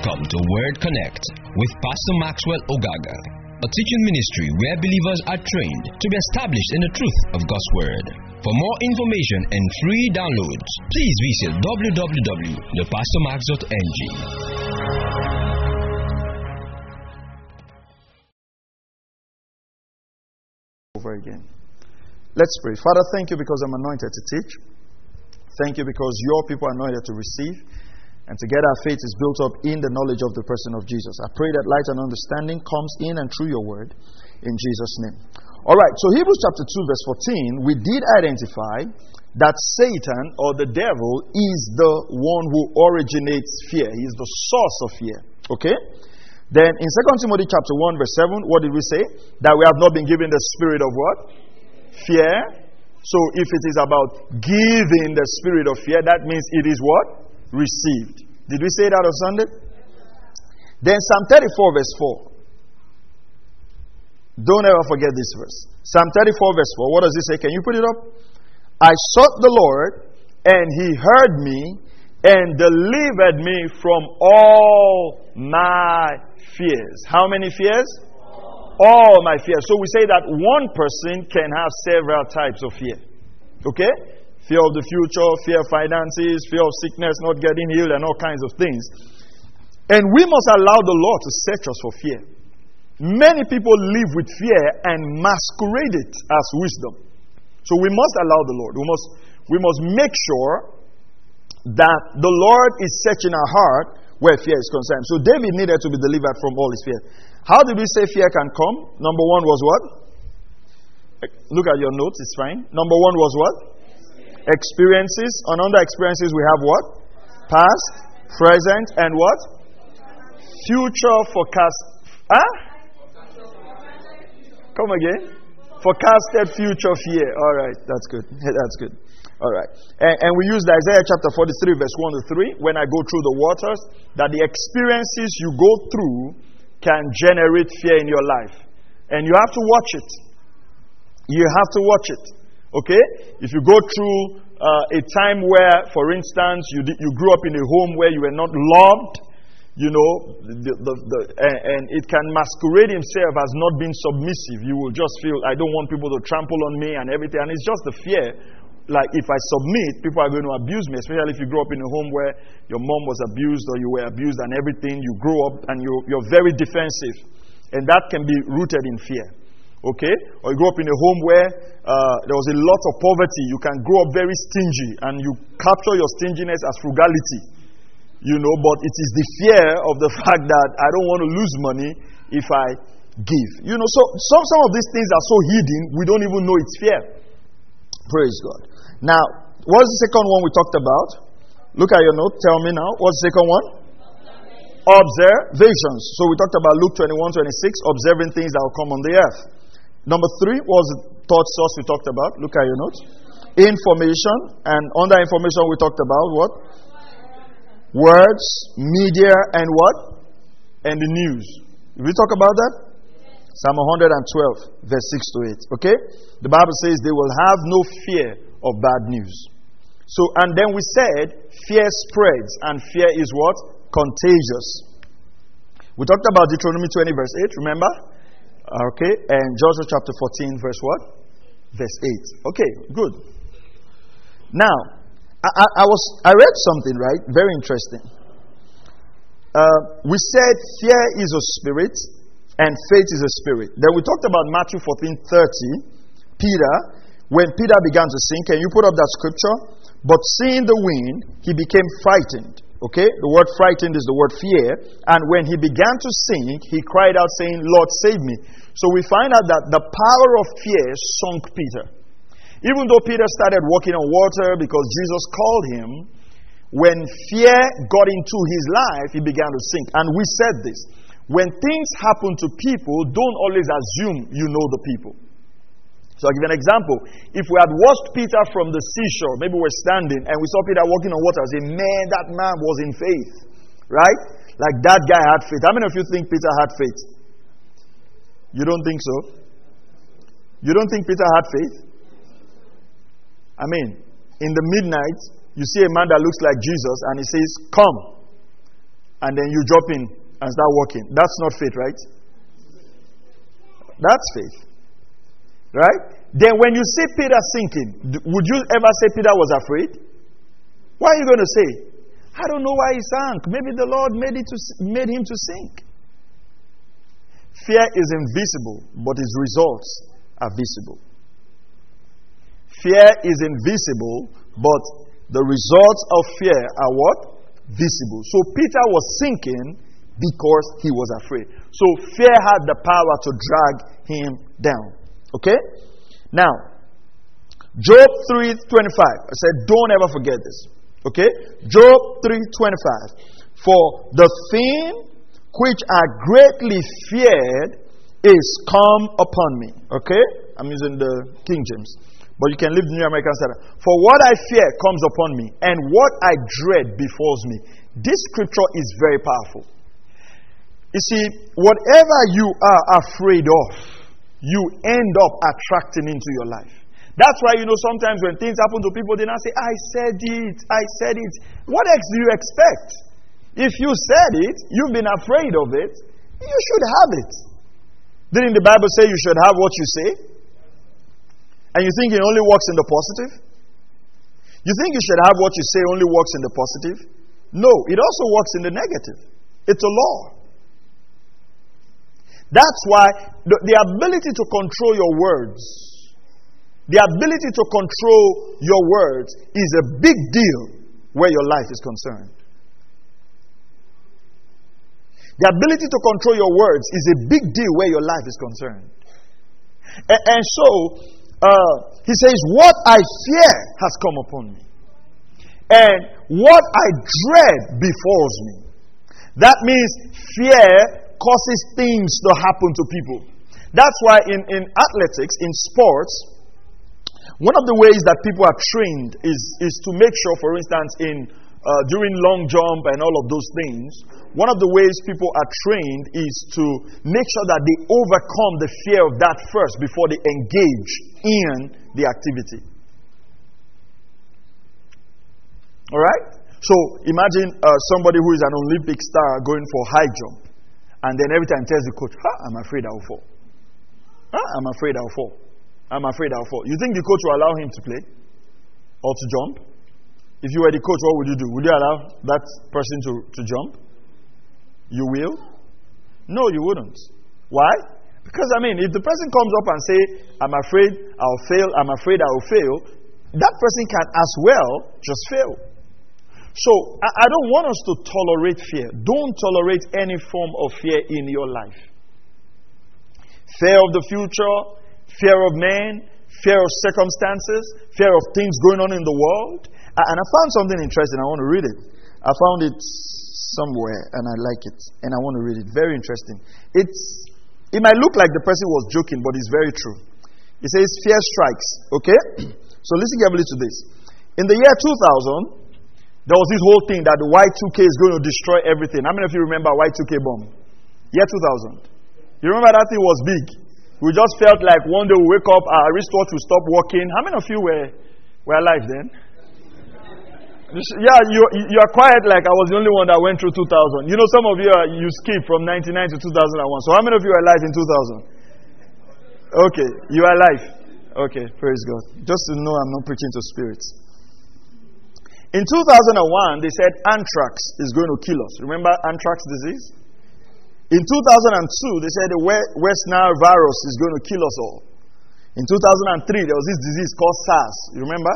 Welcome to Word Connect with Pastor Maxwell Ogaga, a teaching ministry where believers are trained to be established in the truth of God's Word. For more information and free downloads, please visit www.thepastormax.ng. Over again. Let's pray. Father, thank you because I'm anointed to teach. Thank you because your people are anointed to receive. And together our faith is built up in the knowledge of the person of Jesus. I pray that light and understanding comes in and through your word in Jesus' name. All right, so Hebrews chapter 2, verse 14, we did identify that Satan or the devil is the one who originates fear. He is the source of fear. Okay? Then in 2 Timothy chapter 1, verse 7, what did we say? That we have not been given the spirit of what? Fear. So if it is about giving the spirit of fear, that means it is what? Received. Did we say that on Sunday? Then Psalm 34, verse 4. Don't ever forget this verse. Psalm 34, verse 4. What does it say? Can you put it up? I sought the Lord, and he heard me and delivered me from all my fears. How many fears? All my fears. So we say that one person can have several types of fear. Okay? Fear of the future, fear of finances, fear of sickness, not getting healed, and all kinds of things. And we must allow the Lord to search us for fear. Many people live with fear and masquerade it as wisdom. So we must allow the Lord. We must, we must make sure that the Lord is searching our heart where fear is concerned. So David needed to be delivered from all his fear. How did we say fear can come? Number one was what? Look at your notes, it's fine. Number one was what? Experiences. On under experiences, we have what? Past, present, and what? Future forecast. Huh? Come again? Forecasted future fear. All right, that's good. That's good. All right. And, and, we use Isaiah chapter 43, verse 1 to 3. When I go through the waters, that the experiences you go through can generate fear in your life. And you have to watch it. You have to watch it. Okay? If you go through uh, a time where, for instance, you, you grew up in a home where you were not loved, you know, the, the, the, and, it can masquerade himself as not being submissive. You will just feel, I don't want people to trample on me and everything. And it's just the fear. Like, if I submit, people are going to abuse me, especially if you grew up in a home where your mom was abused or you were abused and everything. You grow up and you, you're very defensive. And that can be rooted in fear. Okay? Or you grow up in a home where uh, there was a lot of poverty. You can grow up very stingy and you capture your stinginess as frugality. You know, but it is the fear of the fact that I don't want to lose money if I give. You know, so some, some of these things are so hidden, we don't even know it's fear. Praise God. Now, what's the second one we talked about? Look at your note. Tell me now. What's the second one? Observations. So we talked about Luke 21 26, observing things that will come on the earth. Number three was the third source we talked about. Look at your notes. Information. And under information, we talked about what? Words, media, and what? And the news. Did we talk about that? Psalm 112, verse 6 to 8. Okay? The Bible says they will have no fear of bad news. So, and then we said fear spreads, and fear is what? Contagious. We talked about Deuteronomy 20, verse 8, remember? Okay, and Joshua chapter 14, verse what? Verse 8. Okay, good. Now, I, I, I was I read something right, very interesting. Uh, we said fear is a spirit and faith is a spirit. Then we talked about Matthew 14 30. Peter, when Peter began to sink, can you put up that scripture? But seeing the wind, he became frightened Okay? The word frightened is the word fear. And when he began to sink, he cried out, saying, Lord, save me. So we find out that the power of fear sunk Peter. Even though Peter started walking on water because Jesus called him, when fear got into his life, he began to sink. And we said this when things happen to people, don't always assume you know the people. So I'll give you an example. If we had watched Peter from the seashore, maybe we're standing and we saw Peter walking on water, say, man, that man was in faith. Right? Like that guy had faith. How many of you think Peter had faith? You don't think so? You don't think Peter had faith? I mean, in the midnight, you see a man that looks like Jesus and he says, Come. and then you drop in and start walking. That's not faith, right? That's faith. Right? Then when you see Peter sinking, would you ever say Peter was afraid? What are you going to say? I don't know why he sank. Maybe the Lord made, it to, made him to sink. Fear is invisible, but its results are visible. Fear is invisible, but the results of fear are what? Visible. So Peter was sinking because he was afraid. So fear had the power to drag him down. Okay? Now, Job 3:25. I said don't ever forget this. Okay? Job 3:25. For the thing which I greatly feared is come upon me. Okay? I'm using the King James. But you can leave the New American Standard. For what I fear comes upon me, and what I dread befalls me. This scripture is very powerful. You see, whatever you are afraid of, you end up attracting into your life. That's why, you know, sometimes when things happen to people, they now say, I said it, I said it. What else do you expect? If you said it, you've been afraid of it, you should have it. Didn't the Bible say you should have what you say? And you think it only works in the positive? You think you should have what you say only works in the positive? No, it also works in the negative. It's a law. That's why the, the ability to control your words, the ability to control your words is a big deal where your life is concerned. The ability to control your words is a big deal where your life is concerned. And, and so, uh, he says, What I fear has come upon me, and what I dread befalls me. That means fear causes things to happen to people. That's why in, in athletics, in sports, one of the ways that people are trained is, is to make sure, for instance, in uh, during long jump and all of those things, one of the ways people are trained is to make sure that they overcome the fear of that first before they engage in the activity. All right? So imagine uh, somebody who is an Olympic star going for high jump. And then every time tells the coach, ah, I'm afraid I'll fall. Ah, I'm afraid I'll fall. I'm afraid I'll fall. You think the coach will allow him to play or to jump? If you were the coach, what would you do? Would you allow that person to, to jump? You will? No, you wouldn't. Why? Because, I mean, if the person comes up and say, I'm afraid I'll fail, I'm afraid I'll fail, that person can as well just fail. So, I, don't want us to tolerate fear. Don't tolerate any form of fear in your life. Fear of the future, fear of man, fear of circumstances, fear of things going on in the world. And I found something interesting. I want to read it. I found it somewhere and I like it. And I want to read it. Very interesting. It's, it might look like the person was joking, but it's very true. It says, Fear strikes. Okay? So listen carefully to this. In the year 2000, there was this whole thing that the Y2K is going to destroy everything. How many of you remember Y2K bomb? Year 2000. You remember that thing was big? We just felt like one day we wake up, our wristwatch will stop working. How many of you were, were alive then? Yeah, you, you are quiet like I was the only one that went through 2000. You know, some of you, are, you skipped from 99 to 2001. So, how many of you are alive in 2000? Okay, you are alive. Okay, praise God. Just to know I'm not preaching to spirits. In 2001, they said anthrax is going to kill us. Remember anthrax disease? In 2002, they said the West Nile virus is going to kill us all. In 2003, there was this disease called SARS. You remember?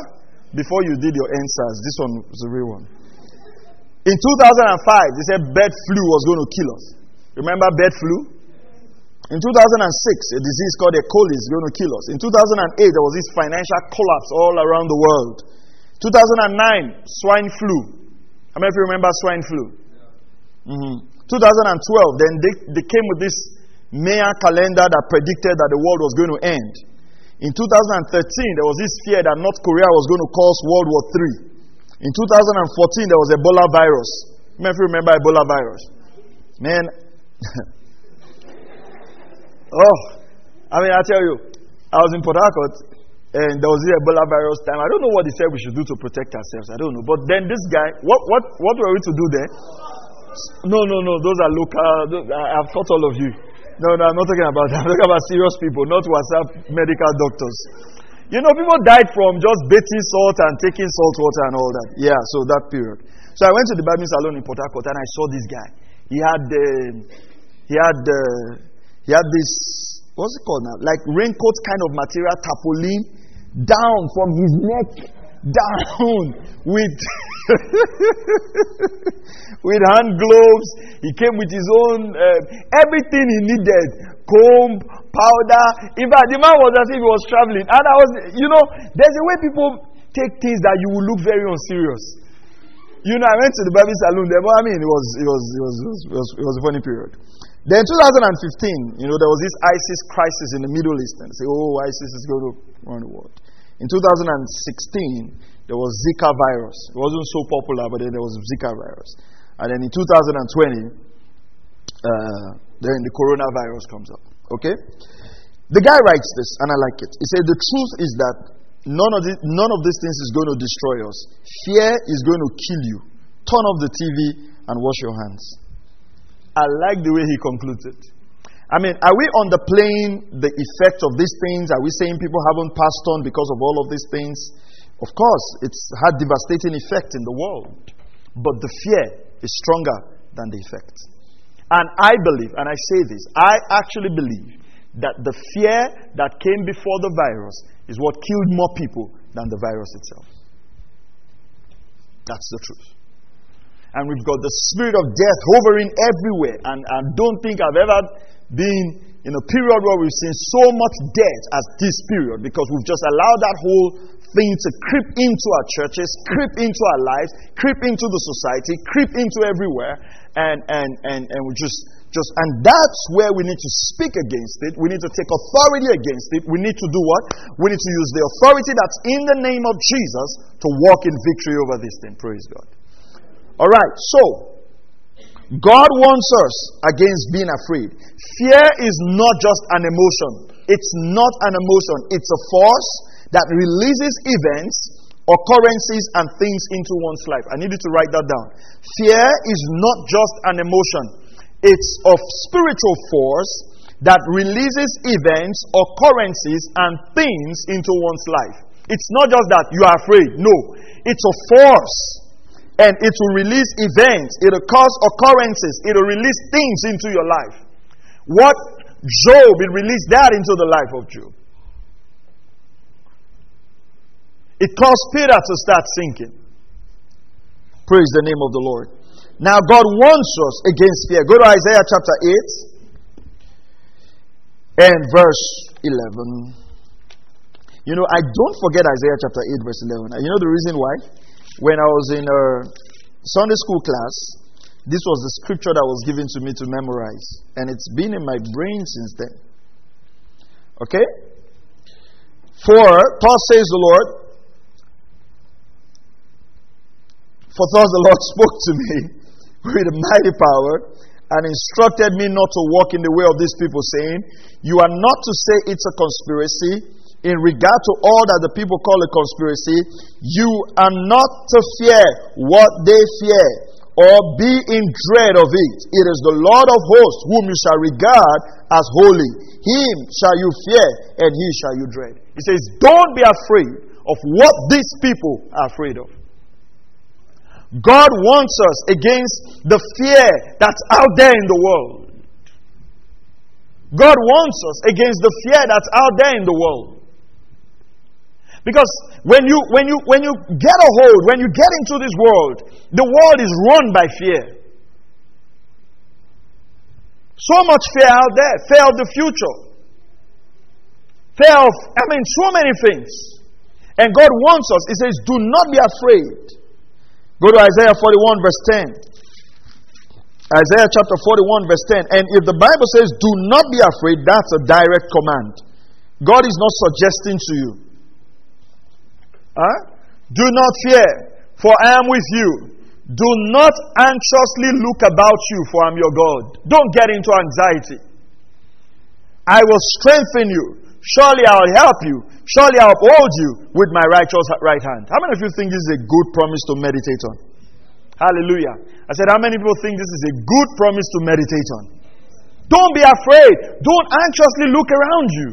Before you did your EndSARS, this one was the real one. In 2005, they said bird flu was going to kill us. Remember bird flu? In 2006, a disease called E. coli is going to kill us. In 2008, there was this financial collapse all around the world. 2009, swine flu. How many of you remember swine flu? Mm-hmm. 2012, then they, they came with this Maya calendar that predicted that the world was going to end. In 2013, there was this fear that North Korea was going to cause World War III. In 2014, there was Ebola virus. How many of you remember Ebola virus? Man, oh, I mean, I tell you, I was in Port Harcourt and there was the Ebola virus time. I don't know what he said we should do to protect ourselves. I don't know. But then this guy, what, what, what were we to do there? no, no, no. Those are local. I, I've taught all of you. No, no, I'm not talking about that. I'm talking about serious people, not WhatsApp medical doctors. You know, people died from just bathing salt and taking salt water and all that. Yeah, so that period. So I went to the Bible salon in Port Harcourt and I saw this guy. He had, uh, he had, uh, he had this, what's it called now? Like raincoat kind of material, tarpaulin, down from his neck down with with hand gloves. He came with his own uh, everything he needed, comb, powder. In fact, the man was as if he was traveling. And I was, you know, there's a way people take things that you will look very unserious. You know, I went to the baby salon there, but I mean, it was, it was, it was, it was, it was, it was a funny period. Then 2015, you know, there was this ISIS crisis in the Middle East. And say, oh, ISIS is going to run the world. In 2016, there was Zika virus. It wasn't so popular, but then there was Zika virus. And then in 2020, uh, then the coronavirus comes up. Okay? The guy writes this, and I like it. He said, The truth is that none of, the, none of these things is going to destroy us. Fear is going to kill you. Turn off the TV and wash your hands. I like the way he concludes it. I mean, are we underplaying the effect of these things? Are we saying people haven't passed on because of all of these things? Of course, it's had devastating effect in the world. But the fear is stronger than the effect. And I believe, and I say this, I actually believe that the fear that came before the virus is what killed more people than the virus itself. That's the truth and we've got the spirit of death hovering everywhere. And, and don't think I've ever been in a period where we've seen so much death as this period because we've just allowed that whole thing to creep into our churches, creep into our lives, creep into the society, creep into everywhere. And, and, and, and we just, just, and that's where we need to speak against it. We need to take authority against it. We need to do what? We need to use the authority that's in the name of Jesus to walk in victory over this thing. Praise God. All right, so God wants us against being afraid. Fear is not just an emotion, it's not an emotion, it's a force that releases events, occurrences, and things into one's life. I need you to write that down. Fear is not just an emotion, it's a spiritual force that releases events, occurrences, and things into one's life. It's not just that you are afraid, no, it's a force and it will release events, it will cause occurrences, it will release things into your life. What Job, it released that into the life of Job. It caused Peter to start sinking. Praise the name of the Lord. Now, God warns us against fear. Go to Isaiah chapter 8 and verse 11. You know, I don't forget Isaiah chapter 8, verse 11. You know the reason why? When I was in a Sunday school class, this was the scripture that was given to me to memorize. And it's been in my brain since then. Okay? For, thus says the Lord, for thus the Lord spoke to me with a mighty power and instructed me not to walk in the way of these people, saying, You are not to say it's a conspiracy in regard to all that the people call a conspiracy, you are not to fear what they fear or be in dread of it. It is the Lord of hosts whom you shall regard as holy. Him shall you fear and he shall you dread. He says, Don't be afraid of what these people are afraid of. God wants us against the fear that's out there in the world. God wants us against the fear that's out there in the world. Because when you, when, you, when you get a hold, when you get into this world, the world is run by fear. So much fear out there fear of the future, fear of, I mean, so many things. And God wants us, He says, do not be afraid. Go to Isaiah 41, verse 10. Isaiah chapter 41, verse 10. And if the Bible says, do not be afraid, that's a direct command. God is not suggesting to you. Huh? Do not fear, for I am with you. Do not anxiously look about you, for I am your God. Don't get into anxiety. I will strengthen you. Surely I will help you. Surely I will uphold you with my righteous right hand. How many of you think this is a good promise to meditate on? Hallelujah. I said, How many people think this is a good promise to meditate on? Don't be afraid. Don't anxiously look around you.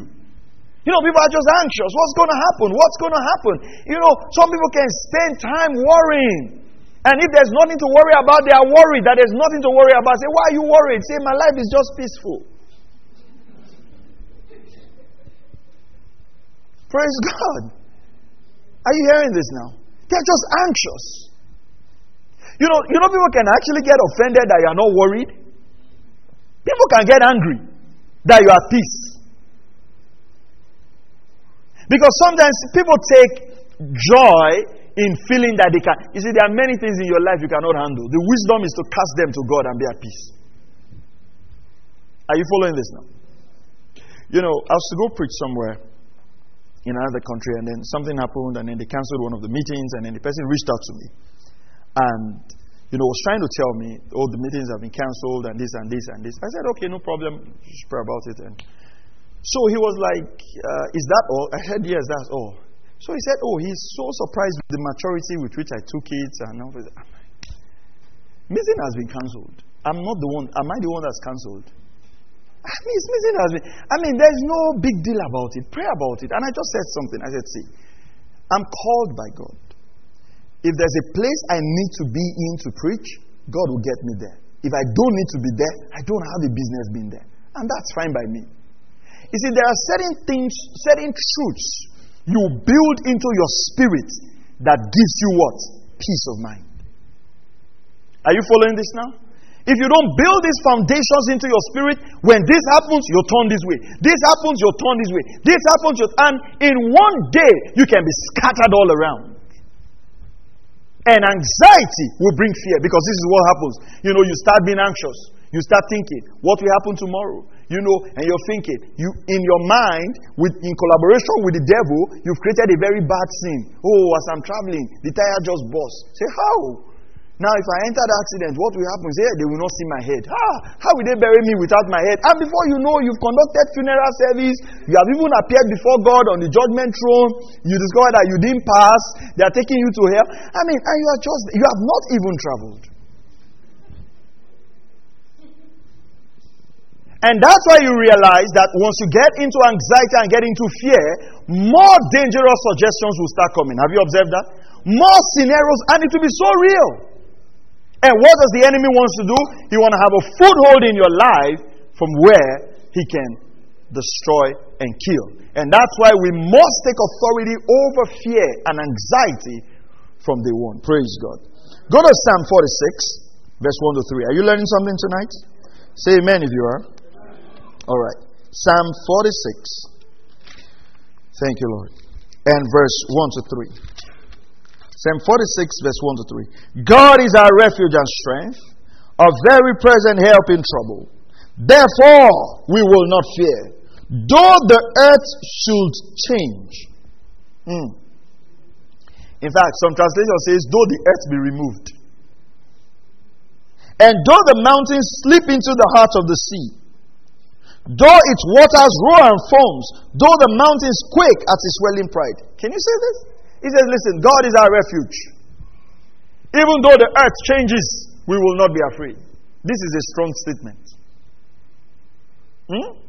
You know, people are just anxious. What's going to happen? What's going to happen? You know, some people can spend time worrying. And if there's nothing to worry about, they are worried that there's nothing to worry about. Say, why are you worried? Say, my life is just peaceful. Praise God. Are you hearing this now? They're just anxious. You know, you know, people can actually get offended that you are not worried. People can get angry that you are peace. Because sometimes people take joy in feeling that they can. You see, there are many things in your life you cannot handle. The wisdom is to cast them to God and be at peace. Are you following this now? You know, I was to go preach somewhere in another country, and then something happened, and then they canceled one of the meetings, and then the person reached out to me. And, you know, was trying to tell me, oh, the meetings have been canceled, and this, and this, and this. I said, okay, no problem, just pray about it. And so he was like, uh, is that all? I said, yes, that's all. So he said, Oh, he's so surprised with the maturity with which I took it. And all. Meeting has been cancelled. I'm not the one. Am I the one that's cancelled? I mean, it's has been. I mean, there's no big deal about it. Pray about it. And I just said something. I said, See, I'm called by God. If there's a place I need to be in to preach, God will get me there. If I don't need to be there, I don't have a business being there. And that's fine by me. You see, there are certain things, certain truths you build into your spirit that gives you what? Peace of mind. Are you following this now? If you don't build these foundations into your spirit, when this happens, you'll turn this way. This happens, you'll turn this way. This happens, you'll, and in one day, you can be scattered all around. And anxiety will bring fear because this is what happens. You know, you start being anxious. You start thinking, what will happen tomorrow? you know, and you're thinking, you in your mind, with in collaboration with the devil, you've created a very bad scene. Oh, as I'm traveling, the tire just burst. Say, how? Now, if I enter the accident, what will happen? Say, they will not see my head. Ah, how will they bury me without my head? And before you know, you've conducted funeral service. You have even appeared before God on the judgment throne. You discover that you didn't pass. They are taking you to hell. I mean, and you are just, you have not even traveled. And that's why you realize that once you get into anxiety and get into fear, more dangerous suggestions will start coming. Have you observed that? More scenarios, and it will be so real. And what does the enemy wants to do? He want to have a foothold in your life from where he can destroy and kill. And that's why we must take authority over fear and anxiety from day one. Praise God. Go to Psalm 46, verse 1 to 3. Are you learning something tonight? Say amen if you are. All right. Psalm 46. Thank you, Lord. And verse 1 to 3. Psalm 46, verse 1 to 3. God is our refuge and strength, a very present help in trouble. Therefore, we will not fear, though the earth should change. Mm. In fact, some translation says, though the earth be removed. And though the mountains slip into the heart of the sea, Though its waters roar and foams, though the mountains quake at his swelling pride. Can you say this? He says, Listen, God is our refuge. Even though the earth changes, we will not be afraid. This is a strong statement. Hmm?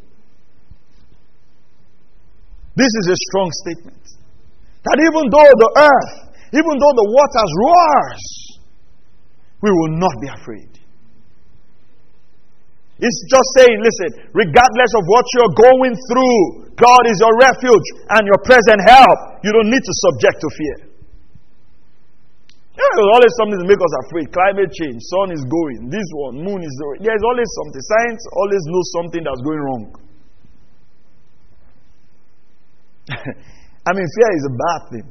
This is a strong statement. That even though the earth, even though the waters roars, we will not be afraid. It's just saying, listen, regardless of what you're going through, God is your refuge and your present help. You don't need to subject to fear. Yeah, there's always something to make us afraid. Climate change, sun is going, this one, moon is going. There's always something. Science always knows something that's going wrong. I mean, fear is a bad thing.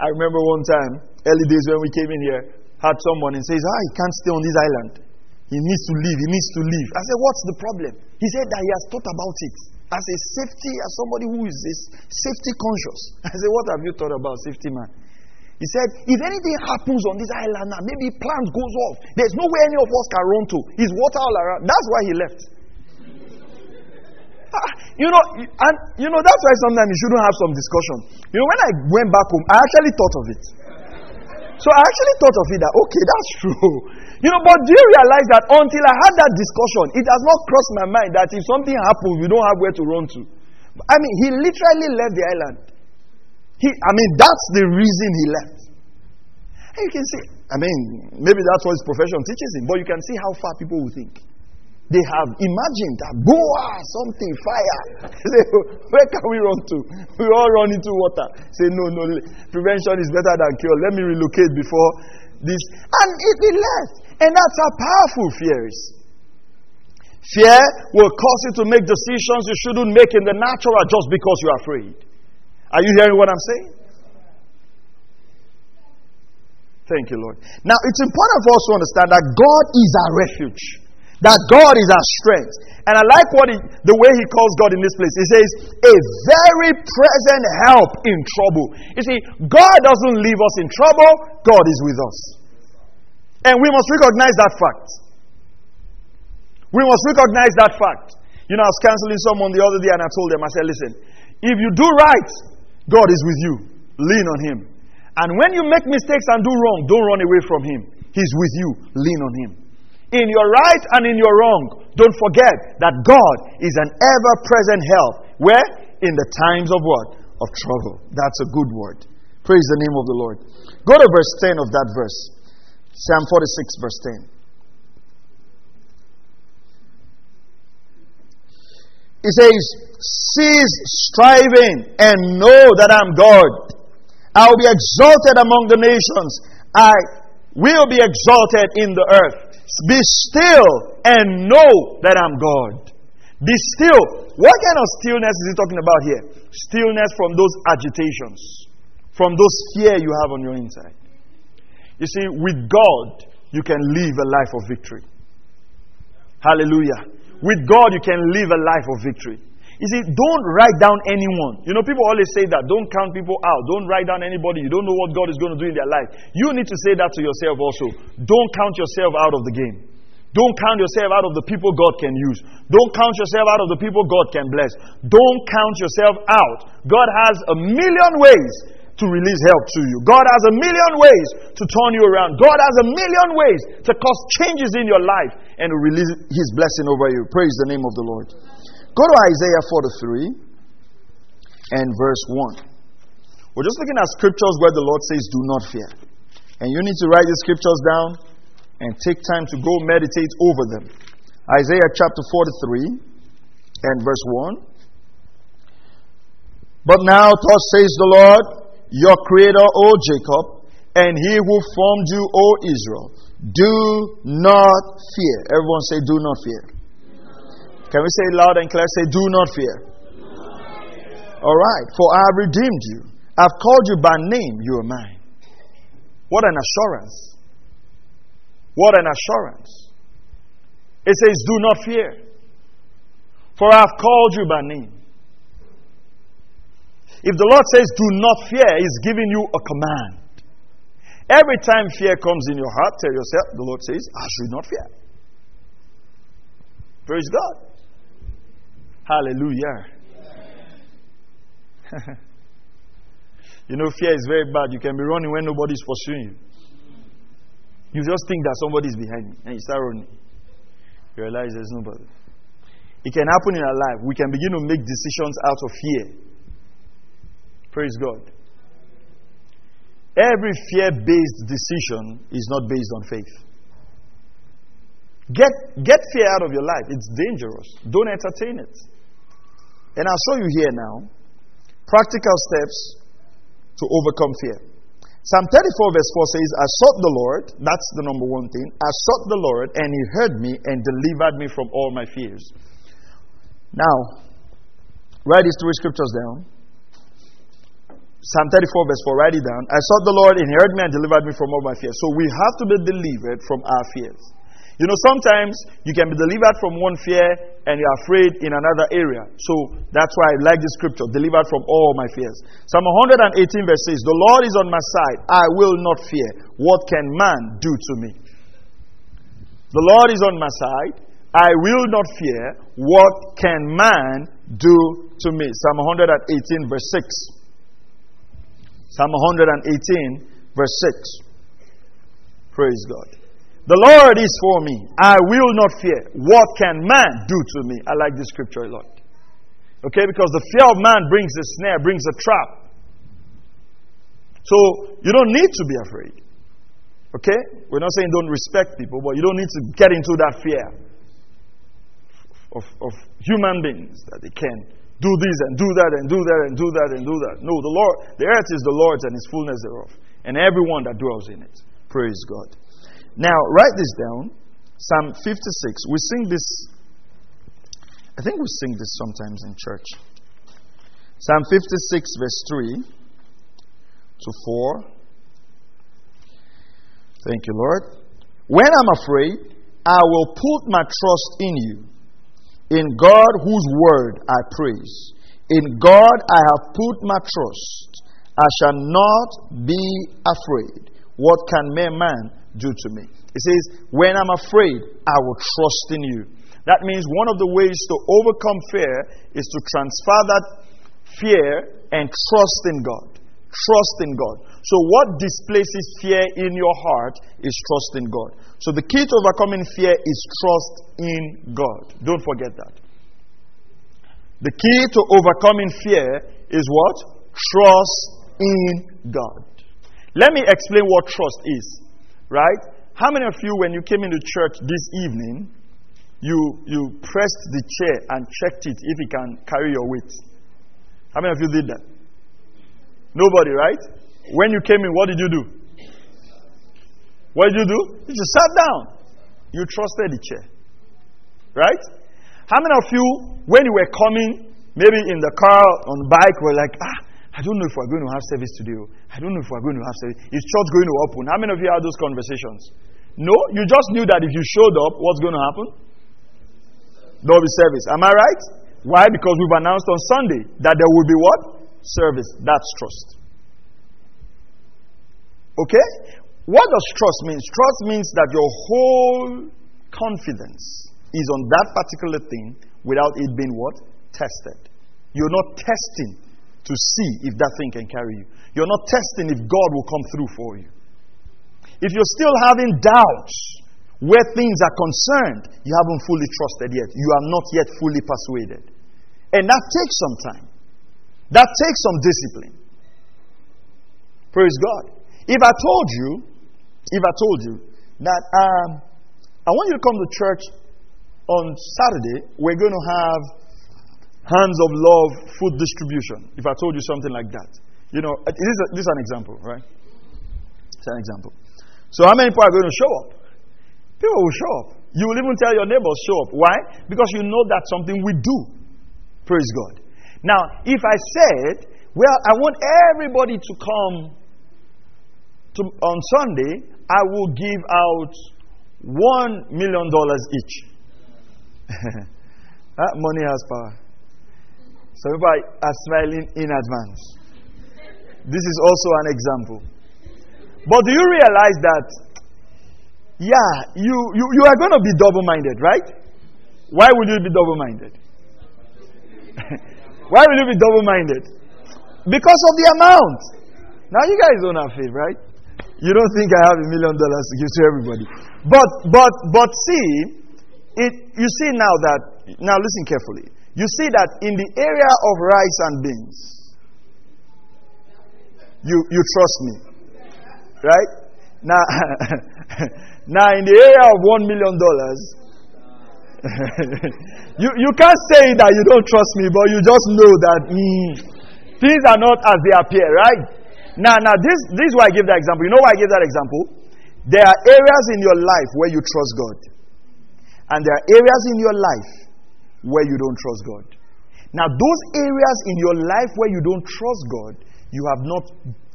I remember one time, early days when we came in here, had someone and says, Ah, he can't stay on this island. He needs to leave. He needs to leave. I said, What's the problem? He said that he has thought about it as a safety, as somebody who is safety conscious. I said, What have you thought about safety, man? He said, If anything happens on this island now, maybe plant goes off. There's no way any of us can run to. He's water all around. That's why he left. Ah, you know, and you know that's why sometimes you shouldn't have some discussion. You know, when I went back home, I actually thought of it. So I actually thought of it that, okay, that's true. You know, but do you realize that until I had that discussion, it has not crossed my mind that if something happens, we don't have where to run to. I mean, he literally left the island. He, I mean, that's the reason he left. And you can see, I mean, maybe that's what his profession teaches him, but you can see how far people will think. They have imagined that, boa, something, fire. Say, where can we run to? We all run into water. Say, no, no, prevention is better than cure. Let me relocate before this. And it, it left. And that's how powerful fear is. Fear will cause you to make decisions you shouldn't make in the natural just because you're afraid. Are you hearing what I'm saying? Thank you, Lord. Now, it's important for us to understand that God is our refuge, that God is our strength. And I like what he, the way he calls God in this place. He says, a very present help in trouble. You see, God doesn't leave us in trouble, God is with us. And we must recognize that fact. We must recognize that fact. You know, I was counseling someone the other day and I told them, I said, listen, if you do right, God is with you. Lean on Him. And when you make mistakes and do wrong, don't run away from Him. He's with you. Lean on Him. In your right and in your wrong, don't forget that God is an ever present help. Where? In the times of what? Of trouble. That's a good word. Praise the name of the Lord. Go to verse 10 of that verse. Psalm 46, verse 10. It says, Cease striving and know that I'm God. I will be exalted among the nations. I will be exalted in the earth. Be still and know that I'm God. Be still. What kind of stillness is he talking about here? Stillness from those agitations, from those fear you have on your inside. You see, with God, you can live a life of victory. Hallelujah. With God, you can live a life of victory. You see, don't write down anyone. You know, people always say that. Don't count people out. Don't write down anybody. You don't know what God is going to do in their life. You need to say that to yourself also. Don't count yourself out of the game. Don't count yourself out of the people God can use. Don't count yourself out of the people God can bless. Don't count yourself out. God has a million ways to release help to you. God has a million ways to turn you around. God has a million ways to cause changes in your life and release His blessing over you. Praise the name of the Lord. Go to Isaiah 43 and verse 1. We're just looking at scriptures where the Lord says, Do not fear. And you need to write the scriptures down and take time to go meditate over them. Isaiah chapter 43 and verse 1. But now, thus says the Lord, your creator, O Jacob, and he who formed you, O Israel. Do not fear. Everyone say, Do not fear. Can we say loud and clear? Say, Do not fear. All right. For I have redeemed you. I've called you by name. You are mine. What an assurance. What an assurance. It says, Do not fear. For I have called you by name. If the Lord says, do not fear, He's giving you a command. Every time fear comes in your heart, tell yourself, the Lord says, I should not fear. Praise God. Hallelujah. you know, fear is very bad. You can be running when nobody's pursuing you. You just think that somebody's behind you, and you start running. You realize there's nobody. It can happen in our life. We can begin to make decisions out of fear. Praise God. Every fear based decision is not based on faith. Get, get fear out of your life. It's dangerous. Don't entertain it. And I'll show you here now practical steps to overcome fear. Psalm 34, verse 4 says, I sought the Lord. That's the number one thing. I sought the Lord, and He heard me and delivered me from all my fears. Now, write these three scriptures down. Psalm 34, verse 4, write it down. I sought the Lord, and he heard me and delivered me from all my fears. So we have to be delivered from our fears. You know, sometimes you can be delivered from one fear and you're afraid in another area. So that's why I like the scripture delivered from all my fears. Psalm 118, verse 6 The Lord is on my side. I will not fear. What can man do to me? The Lord is on my side. I will not fear. What can man do to me? Psalm 118, verse 6. Psalm 118, verse 6. Praise God. The Lord is for me. I will not fear. What can man do to me? I like this scripture a lot. Okay, because the fear of man brings a snare, brings a trap. So you don't need to be afraid. Okay? We're not saying don't respect people, but you don't need to get into that fear of, of human beings that they can do this and do that and do that and do that and do that. No, the Lord, the earth is the Lord's and His fullness thereof, and everyone that dwells in it. Praise God. Now, write this down. Psalm 56. We sing this, I think we sing this sometimes in church. Psalm 56, verse 3 to 4. Thank you, Lord. When I'm afraid, I will put my trust in you. In God, whose word I praise. In God I have put my trust. I shall not be afraid. What can mere man do to me. It says, When I'm afraid, I will trust in you. That means one of the ways to overcome fear is to transfer that fear and trust in God. Trust in God. So, what displaces fear in your heart is trust in God. So, the key to overcoming fear is trust in God. Don't forget that. The key to overcoming fear is what? Trust in God. Let me explain what trust is. Right? How many of you, when you came into church this evening, you, you pressed the chair and checked it if it can carry your weight? How many of you did that? Nobody, right? When you came in, what did you do? What did you do? You just sat down. You trusted the chair. Right? How many of you, when you were coming, maybe in the car, on the bike, were like, ah, I don't know if we're going to have service today. Oh. I don't know if we're going to have service. Is church going to open? How many of you had those conversations? No, you just knew that if you showed up, what's going to happen? There will be service. Am I right? Why? Because we've announced on Sunday that there will be what? Service. That's trust. Okay? What does trust mean? Trust means that your whole confidence is on that particular thing without it being what? Tested. You're not testing to see if that thing can carry you. You're not testing if God will come through for you. If you're still having doubts where things are concerned, you haven't fully trusted yet. You are not yet fully persuaded. And that takes some time. That takes some discipline. Praise God. If I told you, if I told you that um, I want you to come to church on Saturday, we're going to have hands of love food distribution. If I told you something like that, you know, this is, a, this is an example, right? It's an example. So, how many people are going to show up? People will show up. You will even tell your neighbors, show up. Why? Because you know that's something we do. Praise God. Now, if I said, well, I want everybody to come to, on Sunday, I will give out one million dollars each. that money has power. Some people are smiling in advance. This is also an example. But do you realize that, yeah, you, you, you are going to be double minded, right? Why would you be double minded? Why will you be double minded? Because of the amount. Now, you guys don't have faith, right? You don't think I have a million dollars to give to everybody. But, but, but see, it, you see now that, now listen carefully. You see that in the area of rice and beans, you, you trust me. Right? Now, now in the area of one million dollars, you, you can't say that you don't trust me, but you just know that mm, things are not as they appear, right? Now, now this, this is why I give that example. You know why I give that example? There are areas in your life where you trust God. And there are areas in your life where you don't trust God. Now, those areas in your life where you don't trust God, you have not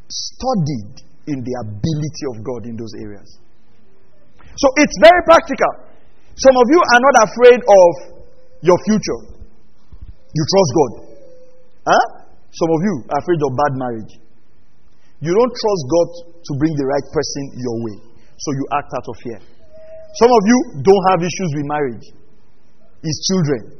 studied in the ability of God in those areas. So it's very practical. Some of you are not afraid of your future. You trust God. Huh? Some of you are afraid of bad marriage. You don't trust God to bring the right person your way. So you act out of fear. Some of you don't have issues with marriage. It's children.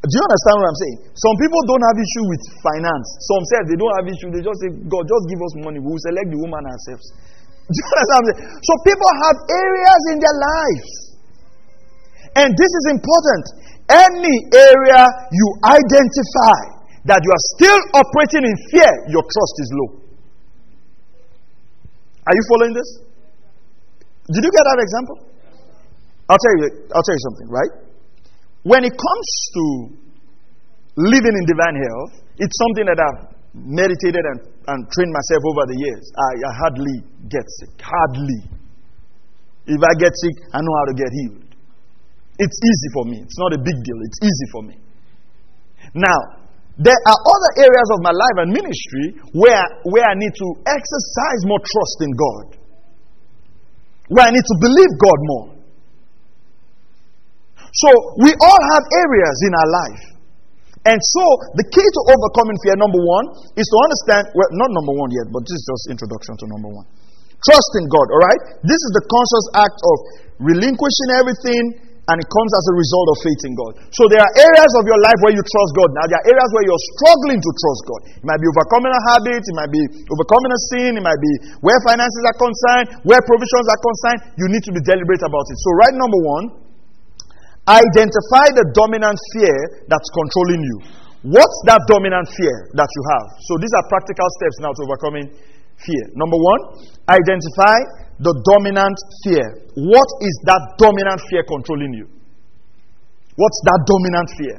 Do you understand what I'm saying? Some people don't have issue with finance. Some say they don't have issue. They just say, God, just give us money. We will select the woman ourselves. Do you understand what I'm saying? So people have areas in their lives. And this is important. Any area you identify that you are still operating in fear, your trust is low. Are you following this? Did you get that example? I'll tell you, I'll tell you something, right? When it comes to living in divine health, it's something that I've meditated and, and trained myself over the years. I, I hardly get sick. Hardly. If I get sick, I know how to get healed. It's easy for me. It's not a big deal. It's easy for me. Now, there are other areas of my life and ministry where, where I need to exercise more trust in God. Where I need to believe God more. So, we all have areas in our life. And so, the key to overcoming fear, number one, is to understand, well, not number one yet, but this is just introduction to number one. Trust in God, all right? This is the conscious act of relinquishing everything and it comes as a result of faith in God. So there are areas of your life where you trust God. Now there are areas where you're struggling to trust God. It might be overcoming a habit, it might be overcoming a sin, it might be where finances are concerned, where provisions are concerned. You need to be deliberate about it. So right number one, identify the dominant fear that's controlling you. What's that dominant fear that you have? So these are practical steps now to overcoming fear. Number one, identify the dominant fear. What is that dominant fear controlling you? What's that dominant fear?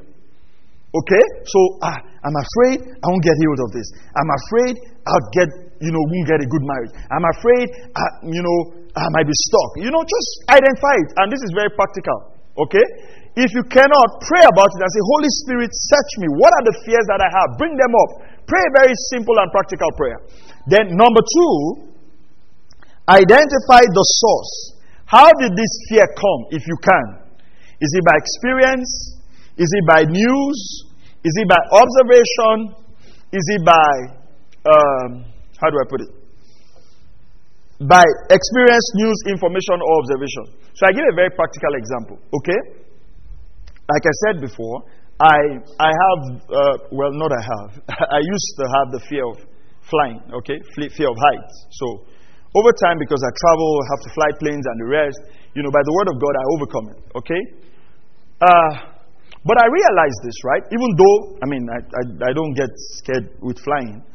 Okay? So, ah, I'm afraid I won't get healed of this. I'm afraid I'll get, you know, won't get a good marriage. I'm afraid, I, you know, I might be stuck. You know, just identify it. And this is very practical. Okay? If you cannot, pray about it and say, Holy Spirit, search me. What are the fears that I have? Bring them up. Pray a very simple and practical prayer. Then, number two, identify the source. How did this fear come, if you can? Is it by experience? Is it by news? Is it by observation? Is it by, um, how do I put it? By experience, news, information, or observation. So I give a very practical example, okay? Like I said before, I, I have, uh, well, not I have, I used to have the fear of flying, okay? Fear of heights. So, over time, because I travel, have to fly planes and the rest, you know, by the word of God, I overcome it, okay? Uh, but I realize this, right? Even though, I mean, I, I, I don't get scared with flying,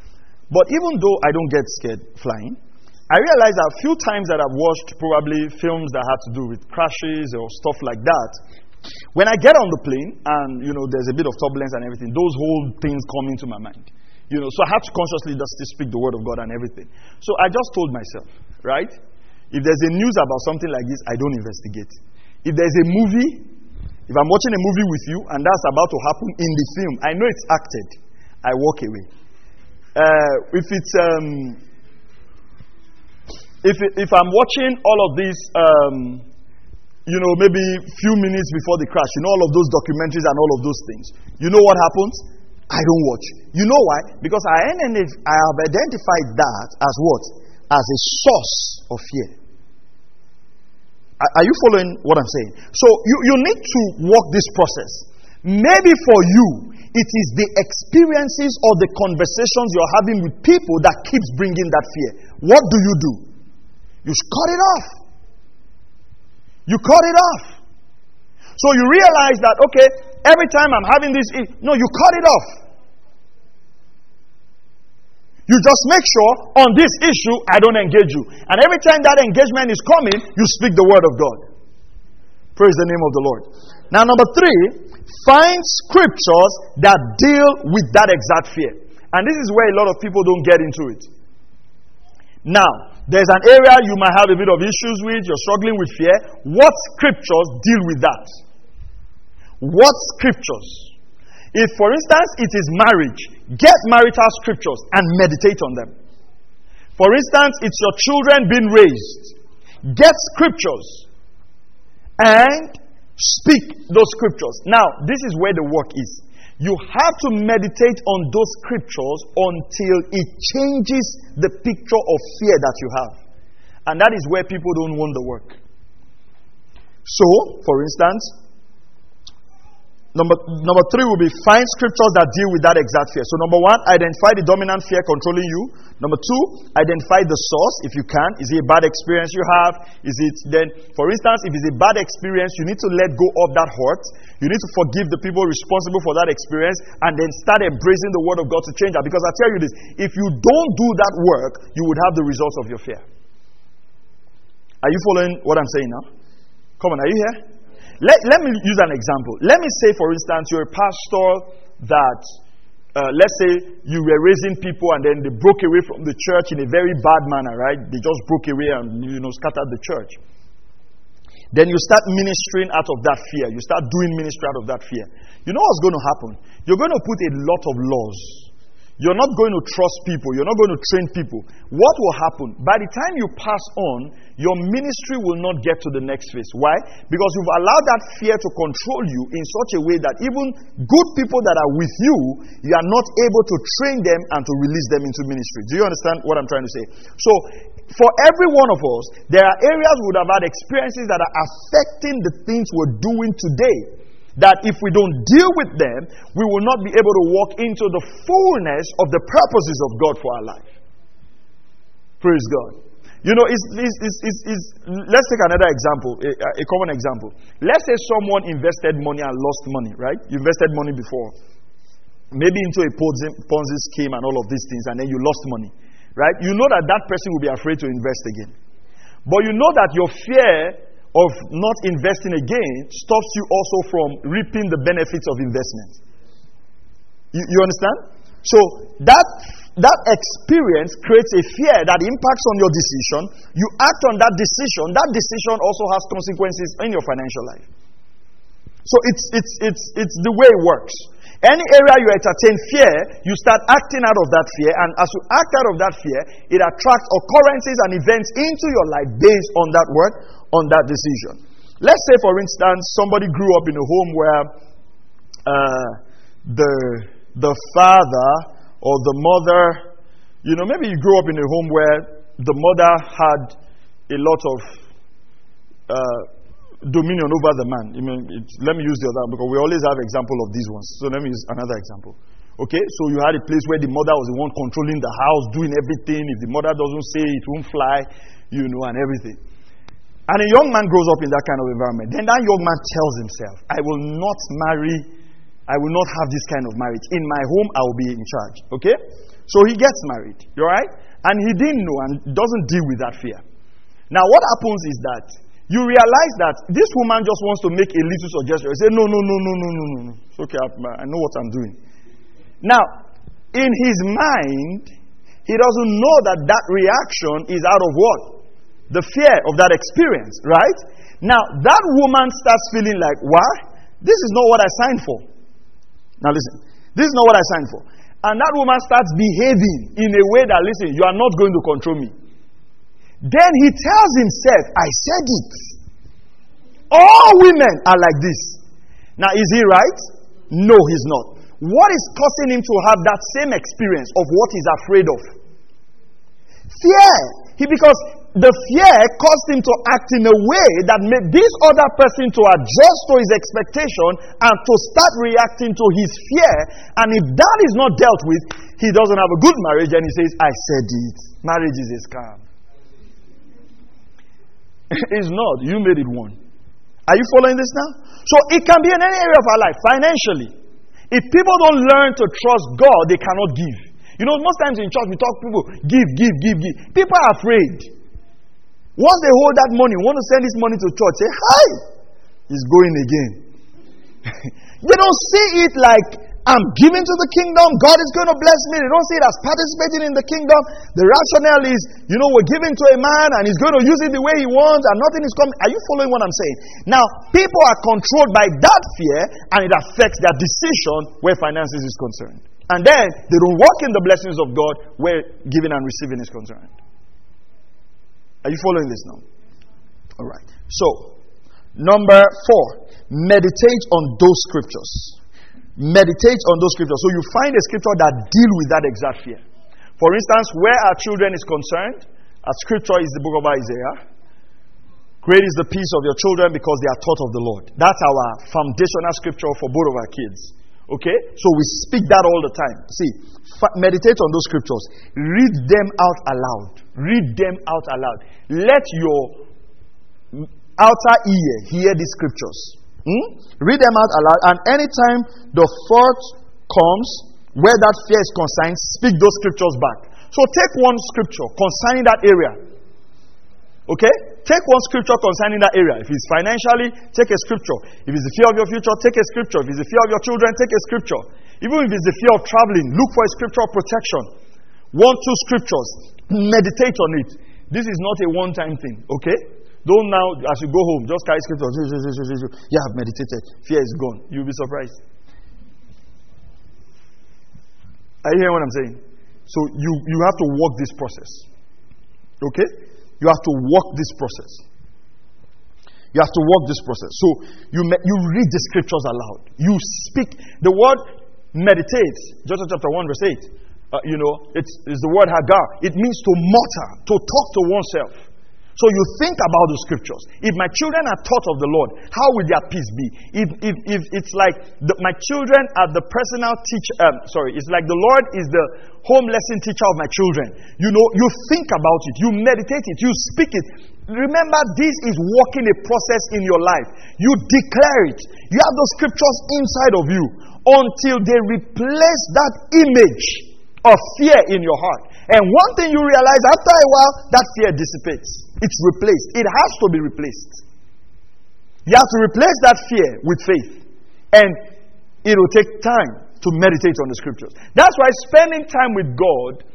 but even though I don't get scared flying, I realize that a few times that I've watched probably films that had to do with crashes or stuff like that, when I get on the plane and you know there's a bit of turbulence and everything, those whole things come into my mind. You know, so I have to consciously just speak the word of God and everything. So I just told myself, right? If there's a news about something like this, I don't investigate. If there's a movie, if I'm watching a movie with you and that's about to happen in the film, I know it's acted, I walk away. Uh, if it's um, if if I'm watching all of these, um, you know, maybe few minutes before the crash, you know, all of those documentaries and all of those things, you know what happens? I don't watch. You know why? Because I, I have identified that as what? As a source of fear. Are you following what I'm saying? So you, you need to walk this process. Maybe for you, it is the experiences or the conversations you're having with people that keeps bringing that fear. What do you do? You cut it off. You cut it off. So you realize that, okay, Every time I'm having this, no, you cut it off. You just make sure on this issue, I don't engage you. And every time that engagement is coming, you speak the word of God. Praise the name of the Lord. Now, number three, find scriptures that deal with that exact fear. And this is where a lot of people don't get into it. Now, there's an area you might have a bit of issues with, you're struggling with fear. What scriptures deal with that? What scriptures? If, for instance, it is marriage, get marital scriptures and meditate on them. For instance, it's your children being raised, get scriptures and speak those scriptures. Now, this is where the work is. You have to meditate on those scriptures until it changes the picture of fear that you have. And that is where people don't want the work. So, for instance, Number, number three will be find scriptures that deal with that exact fear. So, number one, identify the dominant fear controlling you. Number two, identify the source if you can. Is it a bad experience you have? Is it then, for instance, if it's a bad experience, you need to let go of that hurt. You need to forgive the people responsible for that experience and then start embracing the word of God to change that. Because I tell you this if you don't do that work, you would have the results of your fear. Are you following what I'm saying now? Come on, are you here? Let, let me use an example. Let me say, for instance, you're a pastor that, uh, let's say, you were raising people and then they broke away from the church in a very bad manner, right? They just broke away and, you know, scattered the church. Then you start ministering out of that fear. You start doing ministry out of that fear. You know what's going to happen? You're going to put a lot of laws you're not going to trust people. You're not going to train people. What will happen? By the time you pass on, your ministry will not get to the next phase. Why? Because you've allowed that fear to control you in such a way that even good people that are with you, you are not able to train them and to release them into ministry. Do you understand what I'm trying to say? So, for every one of us, there are areas we would have had experiences that are affecting the things we're doing today that if we don't deal with them, we will not be able to walk into the fullness of the purposes of God for our life. Praise God. You know, it's, it's, it's, let's take another example, a, a common example. Let's say someone invested money and lost money, right? You invested money before, maybe into a Ponzi scheme and all of these things, and then you lost money, right? You know that that person will be afraid to invest again. But you know that your fear of not investing again stops you also from reaping the benefits of investment. You, you understand? So that that experience creates a fear that impacts on your decision. You act on that decision. That decision also has consequences in your financial life. So it's it's it's it's the way it works. Any area you entertain fear, you start acting out of that fear, and as you act out of that fear, it attracts occurrences and events into your life based on that word, on that decision. Let's say, for instance, somebody grew up in a home where uh, the the father or the mother, you know, maybe you grew up in a home where the mother had a lot of uh, dominion over the man. I mean, let me use the other because we always have example of these ones. So let me use another example. Okay, so you had a place where the mother was the one controlling the house, doing everything. If the mother doesn't say, it won't fly, you know, and everything. And a young man grows up in that kind of environment. Then that young man tells himself, I will not marry, I will not have this kind of marriage. In my home, I will be in charge. Okay? So he gets married. You alright? And he didn't know and doesn't deal with that fear. Now, what happens is that you realize that this woman just wants to make a little suggestion. You say, No, no, no, no, no, no, no. It's okay, I know what I'm doing. Now, in his mind, he doesn't know that that reaction is out of what? The fear of that experience, right? Now, that woman starts feeling like, Why? This is not what I signed for. Now, listen, this is not what I signed for. And that woman starts behaving in a way that, listen, you are not going to control me. Then he tells himself, I said it. All women are like this. Now, is he right? No, he's not. What is causing him to have that same experience of what he's afraid of? Fear. He because the fear caused him to act in a way that made this other person to adjust to his expectation and to start reacting to his fear. And if that is not dealt with, he doesn't have a good marriage and he says, I said it. Marriage is a scam. it's not. You made it one. Are you following this now? So it can be in any area of our life, financially. If people don't learn to trust God, they cannot give. You know, most times in church we talk people give, give, give, give. People are afraid. Once they hold that money, want to send this money to church, say, Hi, he's going again. they don't see it like I'm giving to the kingdom. God is going to bless me. They don't see it as participating in the kingdom. The rationale is, you know, we're giving to a man and he's going to use it the way he wants and nothing is coming. Are you following what I'm saying? Now, people are controlled by that fear and it affects their decision where finances is concerned. And then they don't walk in the blessings of God where giving and receiving is concerned. Are you following this now? All right. So, number four, meditate on those scriptures meditate on those scriptures. So you find a scripture that deal with that exact fear. For instance, where our children is concerned, a scripture is the book of Isaiah. Great is the peace of your children because they are taught of the Lord. That's our foundational scripture for both of our kids. Okay? So we speak that all the time. See, meditate on those scriptures. Read them out aloud. Read them out aloud. Let your outer ear hear these scriptures. Hmm? Read them out aloud. And anytime the thought comes where that fear is concerned, speak those scriptures back. So take one scripture concerning that area Okay? Take one scripture concerning that area. If it's financially, take a scripture. If it's the fear of your future, take a scripture. If it's the fear of your children, take a scripture. Even if it's the fear of traveling, look for a scripture of protection. One, two scriptures. Meditate on it. This is not a one time thing. Okay? Don't now, as you go home, just carry scripture. Yeah, I've meditated. Fear is gone. You'll be surprised. Are you hearing what I'm saying? So you, you have to walk this process. Okay? You have to walk this process. You have to walk this process. So you, you read the scriptures aloud. You speak. The word meditate, Joshua chapter 1, verse 8. Uh, you know, it's, it's the word hagah. It means to mutter, to talk to oneself. So you think about the scriptures. If my children are taught of the Lord, how will their peace be? If, if, if it's like the, my children are the personal teacher, um, sorry, it's like the Lord is the home lesson teacher of my children. You know, you think about it, you meditate it, you speak it. Remember, this is working a process in your life. You declare it. You have the scriptures inside of you until they replace that image of fear in your heart. And one thing you realize after a while, that fear dissipates. It's replaced. It has to be replaced. You have to replace that fear with faith. And it will take time to meditate on the scriptures. That's why spending time with God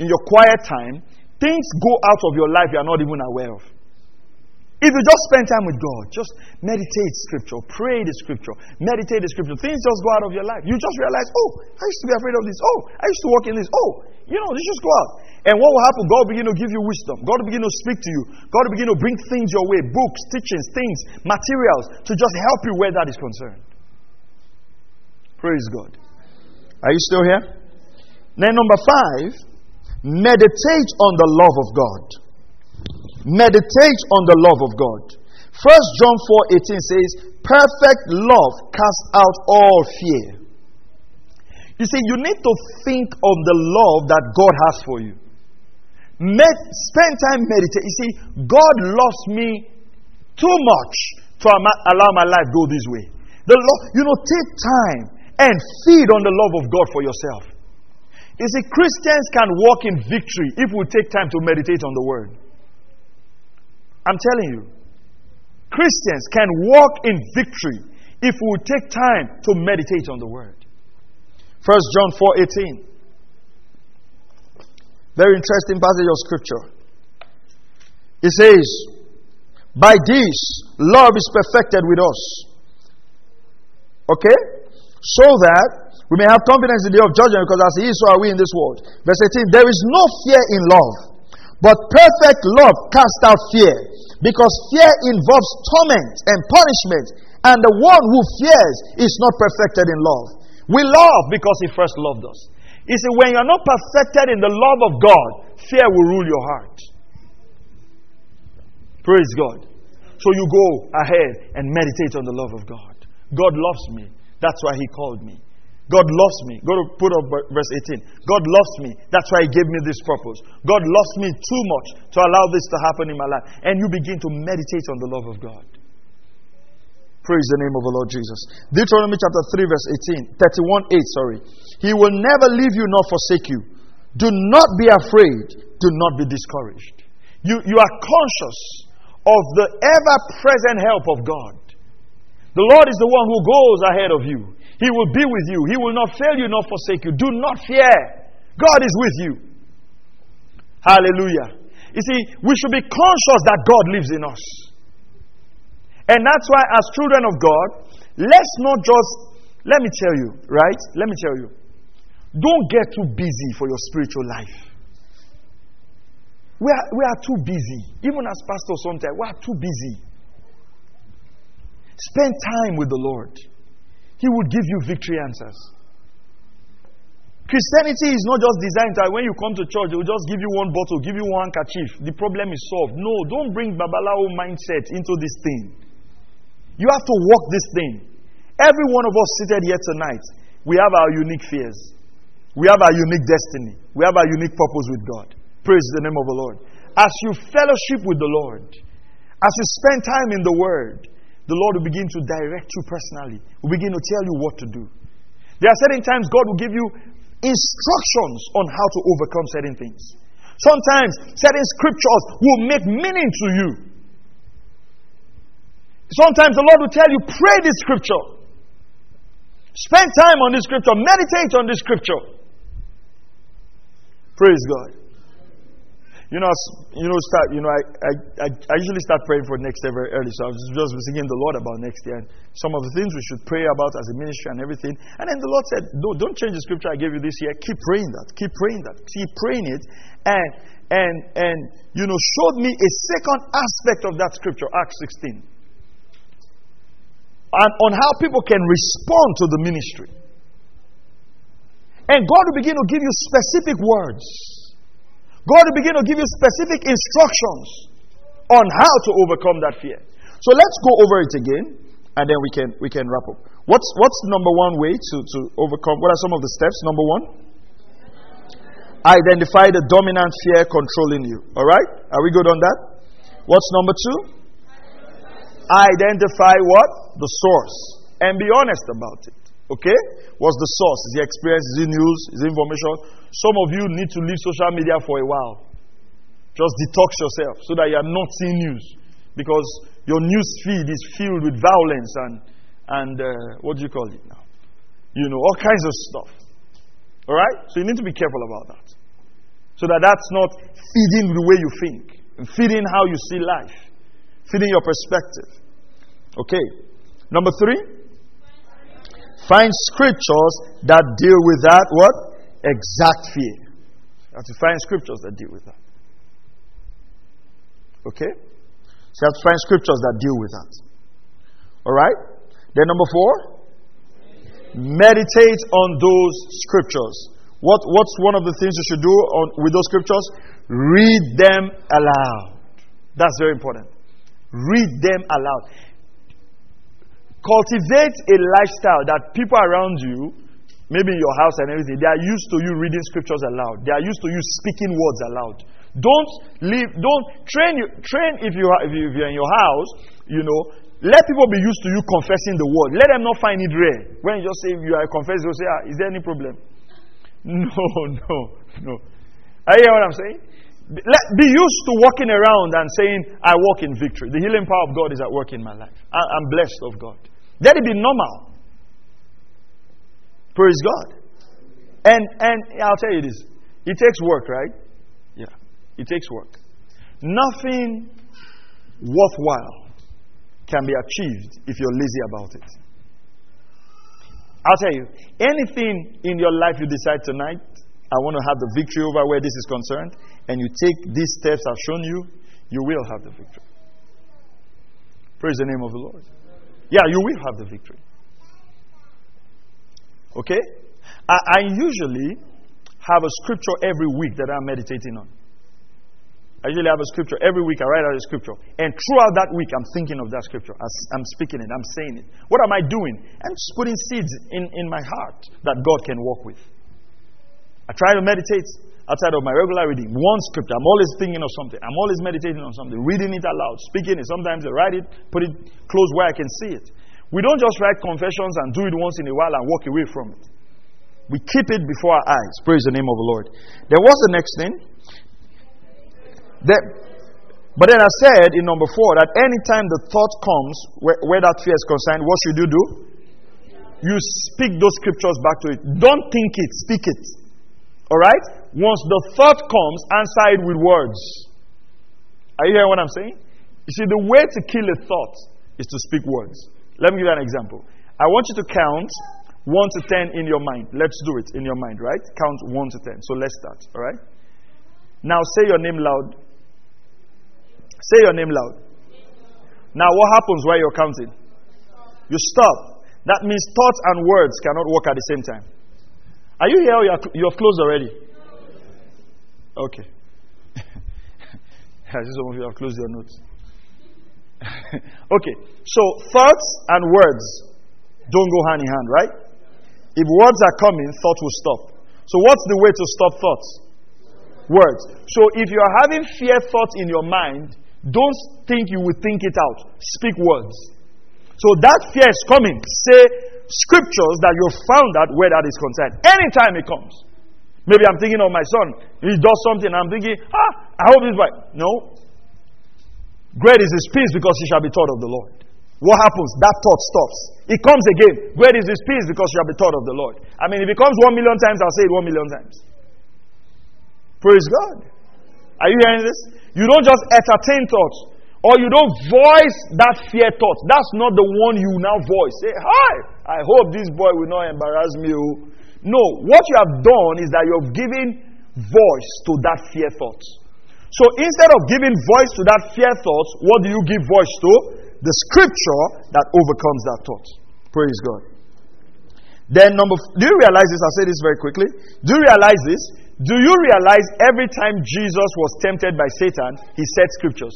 in your quiet time, things go out of your life you are not even aware of. If you just spend time with God, just meditate scripture, pray the scripture, meditate the scripture, things just go out of your life. You just realize, oh, I used to be afraid of this. Oh, I used to walk in this. Oh, you know, this just go out. And what will happen? God will begin to give you wisdom. God will begin to speak to you. God will begin to bring things your way books, teachings, things, materials to just help you where that is concerned. Praise God. Are you still here? Then, number five, meditate on the love of God. Meditate on the love of God. First John 4 18 says, Perfect love casts out all fear. You see, you need to think of the love that God has for you. Med- spend time meditate. You see, God loves me too much to am- allow my life go this way. The Lord, you know, take time and feed on the love of God for yourself. You see, Christians can walk in victory if we take time to meditate on the Word. I'm telling you, Christians can walk in victory if we take time to meditate on the Word. First John 4:18. Very interesting passage of scripture. It says, By this love is perfected with us. Okay? So that we may have confidence in the day of judgment, because as he is, so are we in this world. Verse 18 There is no fear in love, but perfect love casts out fear, because fear involves torment and punishment, and the one who fears is not perfected in love. We love because He first loved us. You see, when you're not perfected in the love of God, fear will rule your heart. Praise God. So you go ahead and meditate on the love of God. God loves me. That's why He called me. God loves me. Go to put up verse 18. God loves me. That's why He gave me this purpose. God loves me too much to allow this to happen in my life. And you begin to meditate on the love of God. Praise the name of the Lord Jesus. Deuteronomy chapter 3, verse 18, 31 8, sorry. He will never leave you nor forsake you. Do not be afraid. Do not be discouraged. You, you are conscious of the ever present help of God. The Lord is the one who goes ahead of you. He will be with you. He will not fail you nor forsake you. Do not fear. God is with you. Hallelujah. You see, we should be conscious that God lives in us. And that's why, as children of God, let's not just, let me tell you, right? Let me tell you. Don't get too busy for your spiritual life. We are, we are too busy. Even as pastors, sometimes we are too busy. Spend time with the Lord, He will give you victory answers. Christianity is not just designed that when you come to church, they will just give you one bottle, give you one handkerchief. The problem is solved. No, don't bring Babalawo mindset into this thing. You have to walk this thing. Every one of us seated here tonight, we have our unique fears. We have our unique destiny. We have our unique purpose with God. Praise the name of the Lord. As you fellowship with the Lord, as you spend time in the Word, the Lord will begin to direct you personally, will begin to tell you what to do. There are certain times God will give you instructions on how to overcome certain things. Sometimes certain scriptures will make meaning to you. Sometimes the Lord will tell you, pray this scripture. Spend time on this scripture. Meditate on this scripture. Praise God. You know, you know, start. You know, I, I, I usually start praying for next year very early. So I was just singing the Lord about next year and some of the things we should pray about as a ministry and everything. And then the Lord said, "No, don't change the scripture I gave you this year. Keep praying that. Keep praying that. Keep praying it." And and and you know, showed me a second aspect of that scripture, Acts 16, and on how people can respond to the ministry. And God will begin to give you specific words God will begin to give you specific instructions on how to overcome that fear. So let's go over it again and then we can we can wrap up. What's what's number one way to, to overcome? What are some of the steps? Number one? Identify the dominant fear controlling you. Alright? Are we good on that? What's number two? Identify what? The source. And be honest about it. Okay? What's the source? Is it experience? Is it news? Is it information? Some of you need to leave social media for a while. Just detox yourself so that you are not seeing news. Because your news feed is filled with violence and, and uh, what do you call it now? You know, all kinds of stuff. All right? So you need to be careful about that. So that that's not feeding the way you think, feeding how you see life, feeding your perspective. Okay. Number three. Find scriptures that deal with that what? Exact fear. You have to find scriptures that deal with that. Okay? So you have to find scriptures that deal with that. Alright? Then number four, meditate on those scriptures. What, what's one of the things you should do on, with those scriptures? Read them aloud. That's very important. Read them aloud. Cultivate a lifestyle that people around you, maybe in your house and everything, they are used to you reading scriptures aloud. They are used to you speaking words aloud. Don't leave, don't train you, train if you, if you're in your house, you know, let people be used to you confessing the word. Let them not find it rare. When you just say you are confessing, you say, ah, is there any problem? No, no, no. Are you hear what I'm saying? Let, be used to walking around and saying, I walk in victory. The healing power of God is at work in my life. I, I'm blessed of God. Let it be normal. Praise God. And and I'll tell you this. It takes work, right? Yeah. It takes work. Nothing worthwhile can be achieved if you're lazy about it. I'll tell you, anything in your life you decide tonight, I want to have the victory over where this is concerned, and you take these steps I've shown you, you will have the victory. Praise the name of the Lord. Yeah, you will have the victory. Okay? I, I usually have a scripture every week that I'm meditating on. I usually have a scripture every week. I write out a scripture, and throughout that week, I'm thinking of that scripture. I'm speaking it. I'm saying it. What am I doing? I'm just putting seeds in, in my heart that God can work with. I try to meditate outside of my regular reading. One scripture. I'm always thinking of something. I'm always meditating on something, reading it aloud, speaking it. Sometimes I write it, put it close where I can see it. We don't just write confessions and do it once in a while and walk away from it. We keep it before our eyes. Praise the name of the Lord. Then what's the next thing? That, but then I said in number four that anytime the thought comes where, where that fear is concerned, what should you do? You speak those scriptures back to it. Don't think it, speak it. All right? Once the thought comes, answer it with words. Are you hearing what I'm saying? You see, the way to kill a thought is to speak words. Let me give you an example. I want you to count 1 to 10 in your mind. Let's do it in your mind, right? Count 1 to 10. So let's start, all right? Now say your name loud. Say your name loud. Now, what happens while you're counting? You stop. That means thoughts and words cannot work at the same time. Are you here or you, are, you have closed already? Okay. I see some of you have closed your notes. okay, so thoughts and words don't go hand in hand, right? If words are coming, thought will stop. So, what's the way to stop thoughts? Words. So, if you are having fear thoughts in your mind, don't think you will think it out. Speak words. So, that fear is coming. Say scriptures that you've found out where that is concerned. Anytime it comes. Maybe I'm thinking of my son. He does something. I'm thinking, ah, I hope this way. No. Great is his peace because he shall be taught of the Lord. What happens? That thought stops. It comes again. Great is his peace because you shall be taught of the Lord. I mean, if it comes one million times, I'll say it one million times. Praise God. Are you hearing this? You don't just entertain thoughts or you don't voice that fear thought. That's not the one you now voice. Say, Hi, I hope this boy will not embarrass me. Oh. No, what you have done is that you've given voice to that fear thought. So instead of giving voice to that fear thought, what do you give voice to? The scripture that overcomes that thought. Praise God. Then, number, do you realize this? I'll say this very quickly. Do you realize this? Do you realize every time Jesus was tempted by Satan, he said scriptures?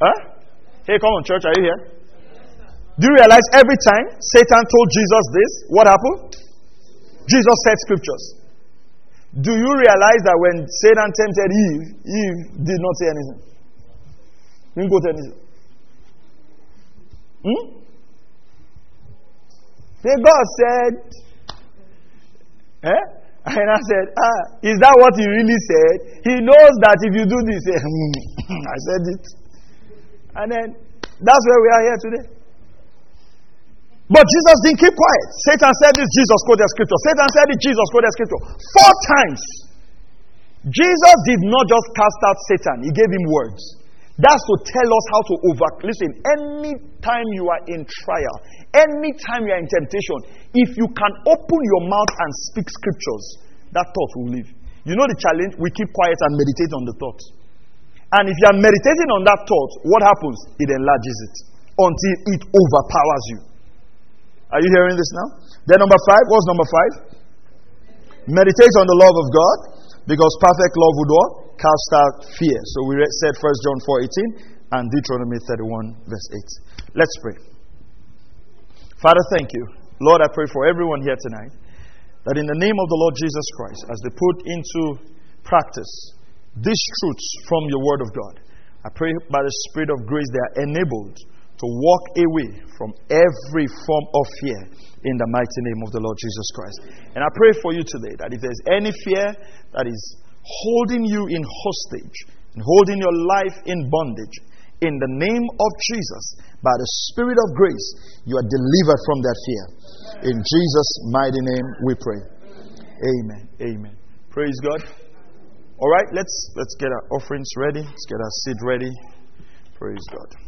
Huh? Hey, come on, church, are you here? Do you realize every time Satan told Jesus this, what happened? Jesus said scriptures. Do you realize that when Satan tempted Eve, Eve did not say anything? Didn't go to anything. Hmm? Then God said, eh? And I said, ah, is that what he really said? He knows that if you do this, I said it. And then that's where we are here today. But Jesus didn't keep quiet. Satan said this, Jesus quoted scripture. Satan said it, Jesus quoted the scripture. Four times. Jesus did not just cast out Satan, he gave him words. That's to tell us how to over. Listen, anytime you are in trial, anytime you are in temptation, if you can open your mouth and speak scriptures, that thought will leave. You know the challenge? We keep quiet and meditate on the thought. And if you are meditating on that thought, what happens? It enlarges it until it overpowers you. Are you hearing this now? Then number five, what's number five? Meditate on the love of God, because perfect love would? Cast out fear. So we said 1 John 4 18 and Deuteronomy 31, verse 8. Let's pray. Father, thank you. Lord, I pray for everyone here tonight that in the name of the Lord Jesus Christ, as they put into practice these truths from your word of God, I pray by the Spirit of grace they are enabled to walk away from every form of fear in the mighty name of the Lord Jesus Christ. And I pray for you today that if there's any fear that is holding you in hostage and holding your life in bondage, in the name of Jesus, by the Spirit of grace, you are delivered from that fear. In Jesus' mighty name we pray. Amen. Amen. Praise God. All right, let's let's get our offerings ready. Let's get our seed ready. Praise God.